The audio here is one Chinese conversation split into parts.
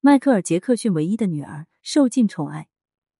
迈克尔·杰克逊唯一的女儿，受尽宠爱，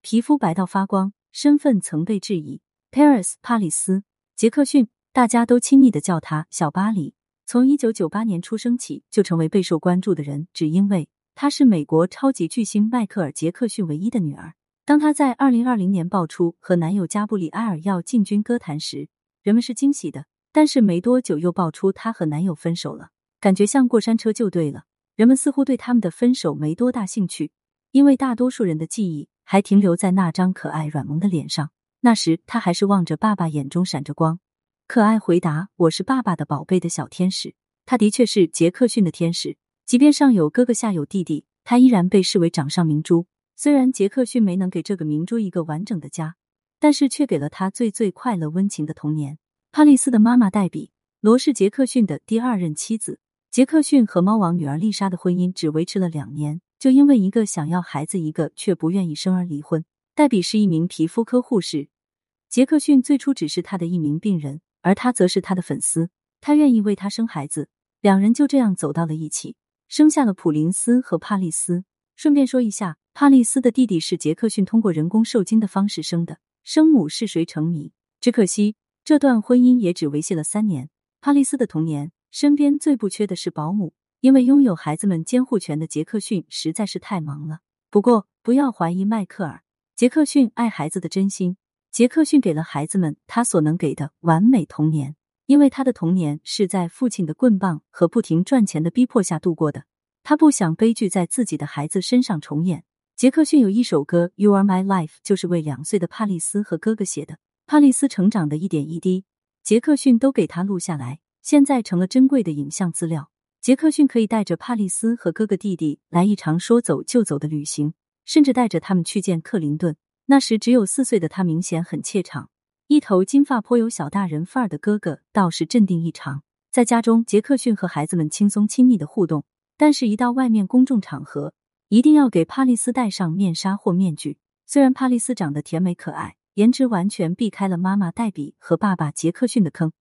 皮肤白到发光，身份曾被质疑。Paris 帕里斯·杰克逊，大家都亲密的叫他小巴黎。从一九九八年出生起，就成为备受关注的人，只因为她是美国超级巨星迈克尔·杰克逊唯一的女儿。当她在二零二零年爆出和男友加布里埃尔要进军歌坛时，人们是惊喜的。但是没多久又爆出她和男友分手了，感觉像过山车就对了。人们似乎对他们的分手没多大兴趣，因为大多数人的记忆还停留在那张可爱软萌的脸上。那时他还是望着爸爸，眼中闪着光。可爱回答：“我是爸爸的宝贝的小天使。”他的确是杰克逊的天使，即便上有哥哥下有弟弟，他依然被视为掌上明珠。虽然杰克逊没能给这个明珠一个完整的家，但是却给了他最最快乐温情的童年。帕丽斯的妈妈黛比·罗是杰克逊的第二任妻子。杰克逊和猫王女儿丽莎的婚姻只维持了两年，就因为一个想要孩子，一个却不愿意生而离婚。黛比是一名皮肤科护士，杰克逊最初只是他的一名病人，而他则是他的粉丝。他愿意为他生孩子，两人就这样走到了一起，生下了普林斯和帕丽斯。顺便说一下，帕丽斯的弟弟是杰克逊通过人工受精的方式生的，生母是谁成谜。只可惜这段婚姻也只维系了三年。帕丽斯的童年。身边最不缺的是保姆，因为拥有孩子们监护权的杰克逊实在是太忙了。不过，不要怀疑迈克尔·杰克逊爱孩子的真心。杰克逊给了孩子们他所能给的完美童年，因为他的童年是在父亲的棍棒和不停赚钱的逼迫下度过的。他不想悲剧在自己的孩子身上重演。杰克逊有一首歌《You Are My Life》，就是为两岁的帕丽斯和哥哥写的。帕丽斯成长的一点一滴，杰克逊都给他录下来。现在成了珍贵的影像资料。杰克逊可以带着帕丽斯和哥哥弟弟来一场说走就走的旅行，甚至带着他们去见克林顿。那时只有四岁的他明显很怯场，一头金发颇有小大人范儿的哥哥倒是镇定异常。在家中，杰克逊和孩子们轻松亲密的互动，但是，一到外面公众场合，一定要给帕丽斯戴上面纱或面具。虽然帕丽斯长得甜美可爱，颜值完全避开了妈妈黛比和爸爸杰克逊的坑。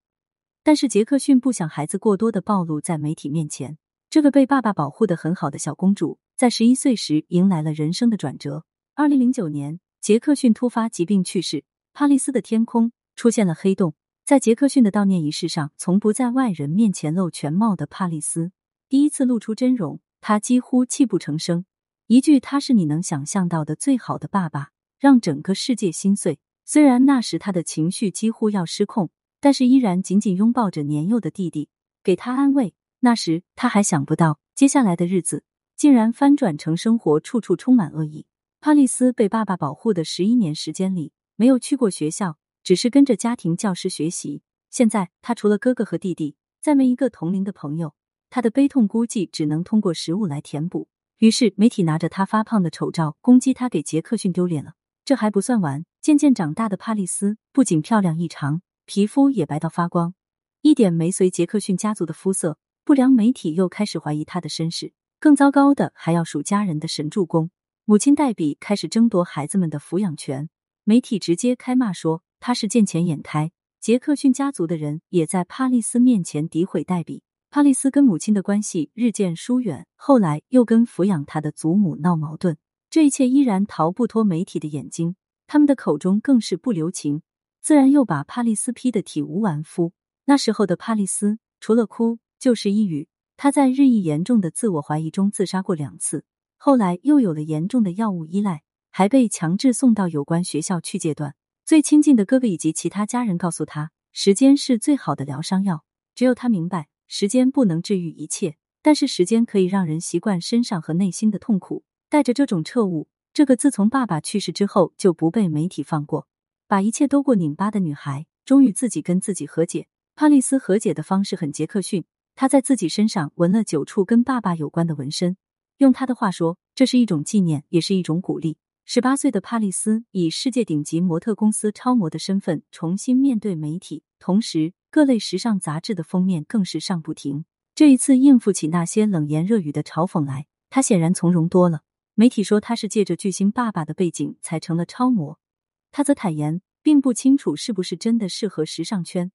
但是杰克逊不想孩子过多的暴露在媒体面前。这个被爸爸保护的很好的小公主，在十一岁时迎来了人生的转折。二零零九年，杰克逊突发疾病去世，帕丽斯的天空出现了黑洞。在杰克逊的悼念仪式上，从不在外人面前露全貌的帕丽斯，第一次露出真容，她几乎泣不成声。一句“他是你能想象到的最好的爸爸”，让整个世界心碎。虽然那时他的情绪几乎要失控。但是依然紧紧拥抱着年幼的弟弟，给他安慰。那时他还想不到，接下来的日子竟然翻转成生活处处充满恶意。帕丽斯被爸爸保护的十一年时间里，没有去过学校，只是跟着家庭教师学习。现在他除了哥哥和弟弟，再没一个同龄的朋友。他的悲痛估计只能通过食物来填补。于是媒体拿着他发胖的丑照攻击他，给杰克逊丢脸了。这还不算完，渐渐长大的帕丽斯不仅漂亮异常。皮肤也白到发光，一点没随杰克逊家族的肤色。不良媒体又开始怀疑他的身世。更糟糕的还要数家人的神助攻。母亲黛比开始争夺孩子们的抚养权，媒体直接开骂说他是见钱眼开。杰克逊家族的人也在帕丽斯面前诋毁黛比。帕丽斯跟母亲的关系日渐疏远，后来又跟抚养他的祖母闹矛盾。这一切依然逃不脱媒体的眼睛，他们的口中更是不留情。自然又把帕丽斯批得体无完肤。那时候的帕丽斯除了哭就是抑郁，他在日益严重的自我怀疑中自杀过两次。后来又有了严重的药物依赖，还被强制送到有关学校去戒断。最亲近的哥哥以及其他家人告诉他，时间是最好的疗伤药。只有他明白，时间不能治愈一切，但是时间可以让人习惯身上和内心的痛苦。带着这种彻悟，这个自从爸爸去世之后就不被媒体放过。把一切都过拧巴的女孩，终于自己跟自己和解。帕丽斯和解的方式很杰克逊，她在自己身上纹了九处跟爸爸有关的纹身。用他的话说，这是一种纪念，也是一种鼓励。十八岁的帕丽斯以世界顶级模特公司超模的身份重新面对媒体，同时各类时尚杂志的封面更是上不停。这一次应付起那些冷言热语的嘲讽来，他显然从容多了。媒体说他是借着巨星爸爸的背景才成了超模。他则坦言，并不清楚是不是真的适合时尚圈，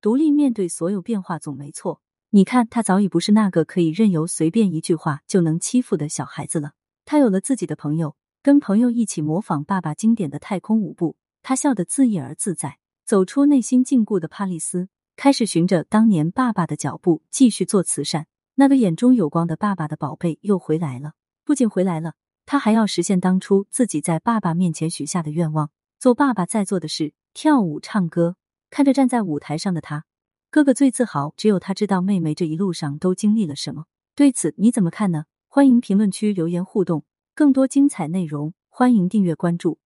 独立面对所有变化总没错。你看，他早已不是那个可以任由随便一句话就能欺负的小孩子了。他有了自己的朋友，跟朋友一起模仿爸爸经典的太空舞步，他笑得自意而自在。走出内心禁锢的帕丽斯，开始循着当年爸爸的脚步继续做慈善。那个眼中有光的爸爸的宝贝又回来了，不仅回来了，他还要实现当初自己在爸爸面前许下的愿望，做爸爸在做的事，跳舞唱歌。看着站在舞台上的他。哥哥最自豪，只有他知道妹妹这一路上都经历了什么。对此你怎么看呢？欢迎评论区留言互动，更多精彩内容欢迎订阅关注。